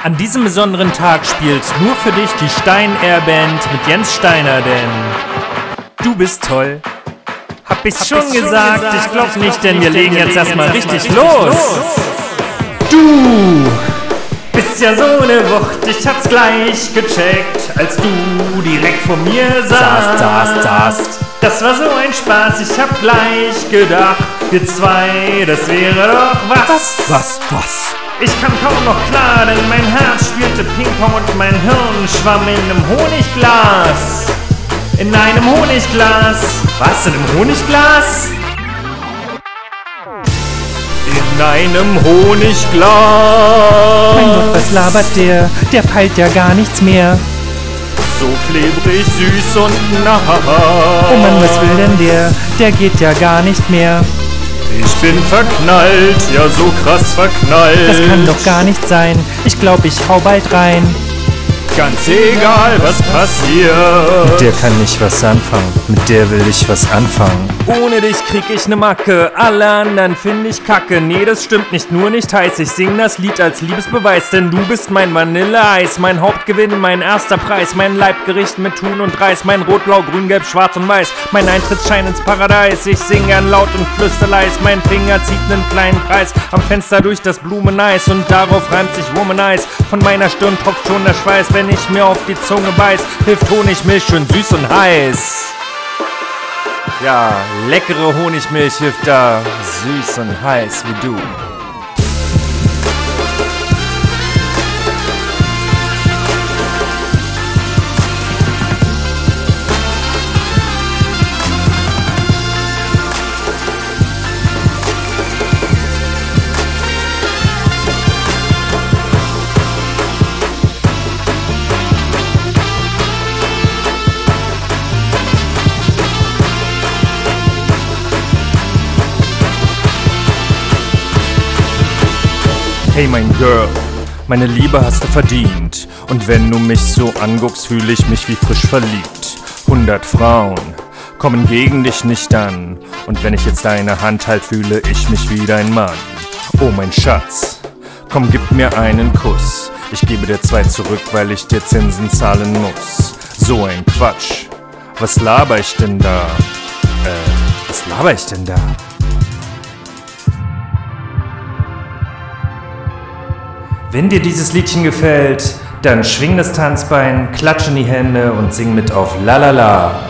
An diesem besonderen Tag spielt nur für dich die Stein Air Band mit Jens Steiner, denn du bist toll. Hab ich's Hab schon, gesagt? gesagt? Ich glaub nicht, denn wir legen jetzt erstmal richtig, richtig los. los. Du bist ja so eine Wucht, ich hab's gleich gecheckt, als du direkt vor mir saßt. saßt, saßt. Das war so ein Spaß, ich hab gleich gedacht, wir zwei, das wäre doch was. Was, was, was? Ich kam kaum noch klar, denn mein Herz spielte Ping-Pong und mein Hirn schwamm in einem Honigglas. In einem Honigglas. Was, in einem Honigglas? In einem Honigglas. Mein Gott, was labert der? Der peilt ja gar nichts mehr. So klebrig, süß und nah. Oh Mann, was will denn der? Der geht ja gar nicht mehr. Ich bin verknallt, ja so krass verknallt. Das kann doch gar nicht sein. Ich glaub, ich hau bald rein. Ganz egal, was passiert. Mit der kann ich was anfangen. Mit der will ich was anfangen. Ohne dich krieg ich ne Macke. Alle anderen finde ich kacke. Nee, das stimmt nicht, nur nicht heiß. Ich sing das Lied als Liebesbeweis, denn du bist mein Vanilleeis. Mein Hauptgewinn, mein erster Preis. Mein Leibgericht mit Thun und Reis. Mein Rot, Blau, Grün, Gelb, Schwarz und Weiß. Mein Eintrittsschein ins Paradies. Ich sing gern laut und flüsterleis. Mein Finger zieht nen kleinen Kreis. Am Fenster durch das Blumeneis. Und darauf reimt sich Womanize. Von meiner Stirn tropft schon der Schweiß, wenn wenn ich mir auf die Zunge beiß, hilft Honigmilch schön süß und heiß. Ja, leckere Honigmilch hilft da süß und heiß wie du. Hey mein Girl, meine Liebe hast du verdient. Und wenn du mich so anguckst, fühle ich mich wie frisch verliebt. 100 Frauen kommen gegen dich nicht an. Und wenn ich jetzt deine Hand halt, fühle ich mich wie dein Mann. Oh mein Schatz, komm gib mir einen Kuss. Ich gebe dir zwei zurück, weil ich dir Zinsen zahlen muss. So ein Quatsch. Was laber ich denn da? Äh, was laber ich denn da? Wenn dir dieses Liedchen gefällt, dann schwing das Tanzbein, klatsch in die Hände und sing mit auf La La La.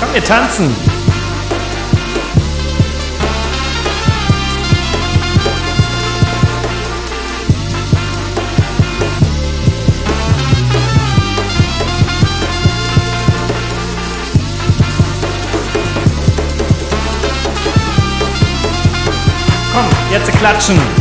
Komm, wir tanzen! Jetzt klatschen.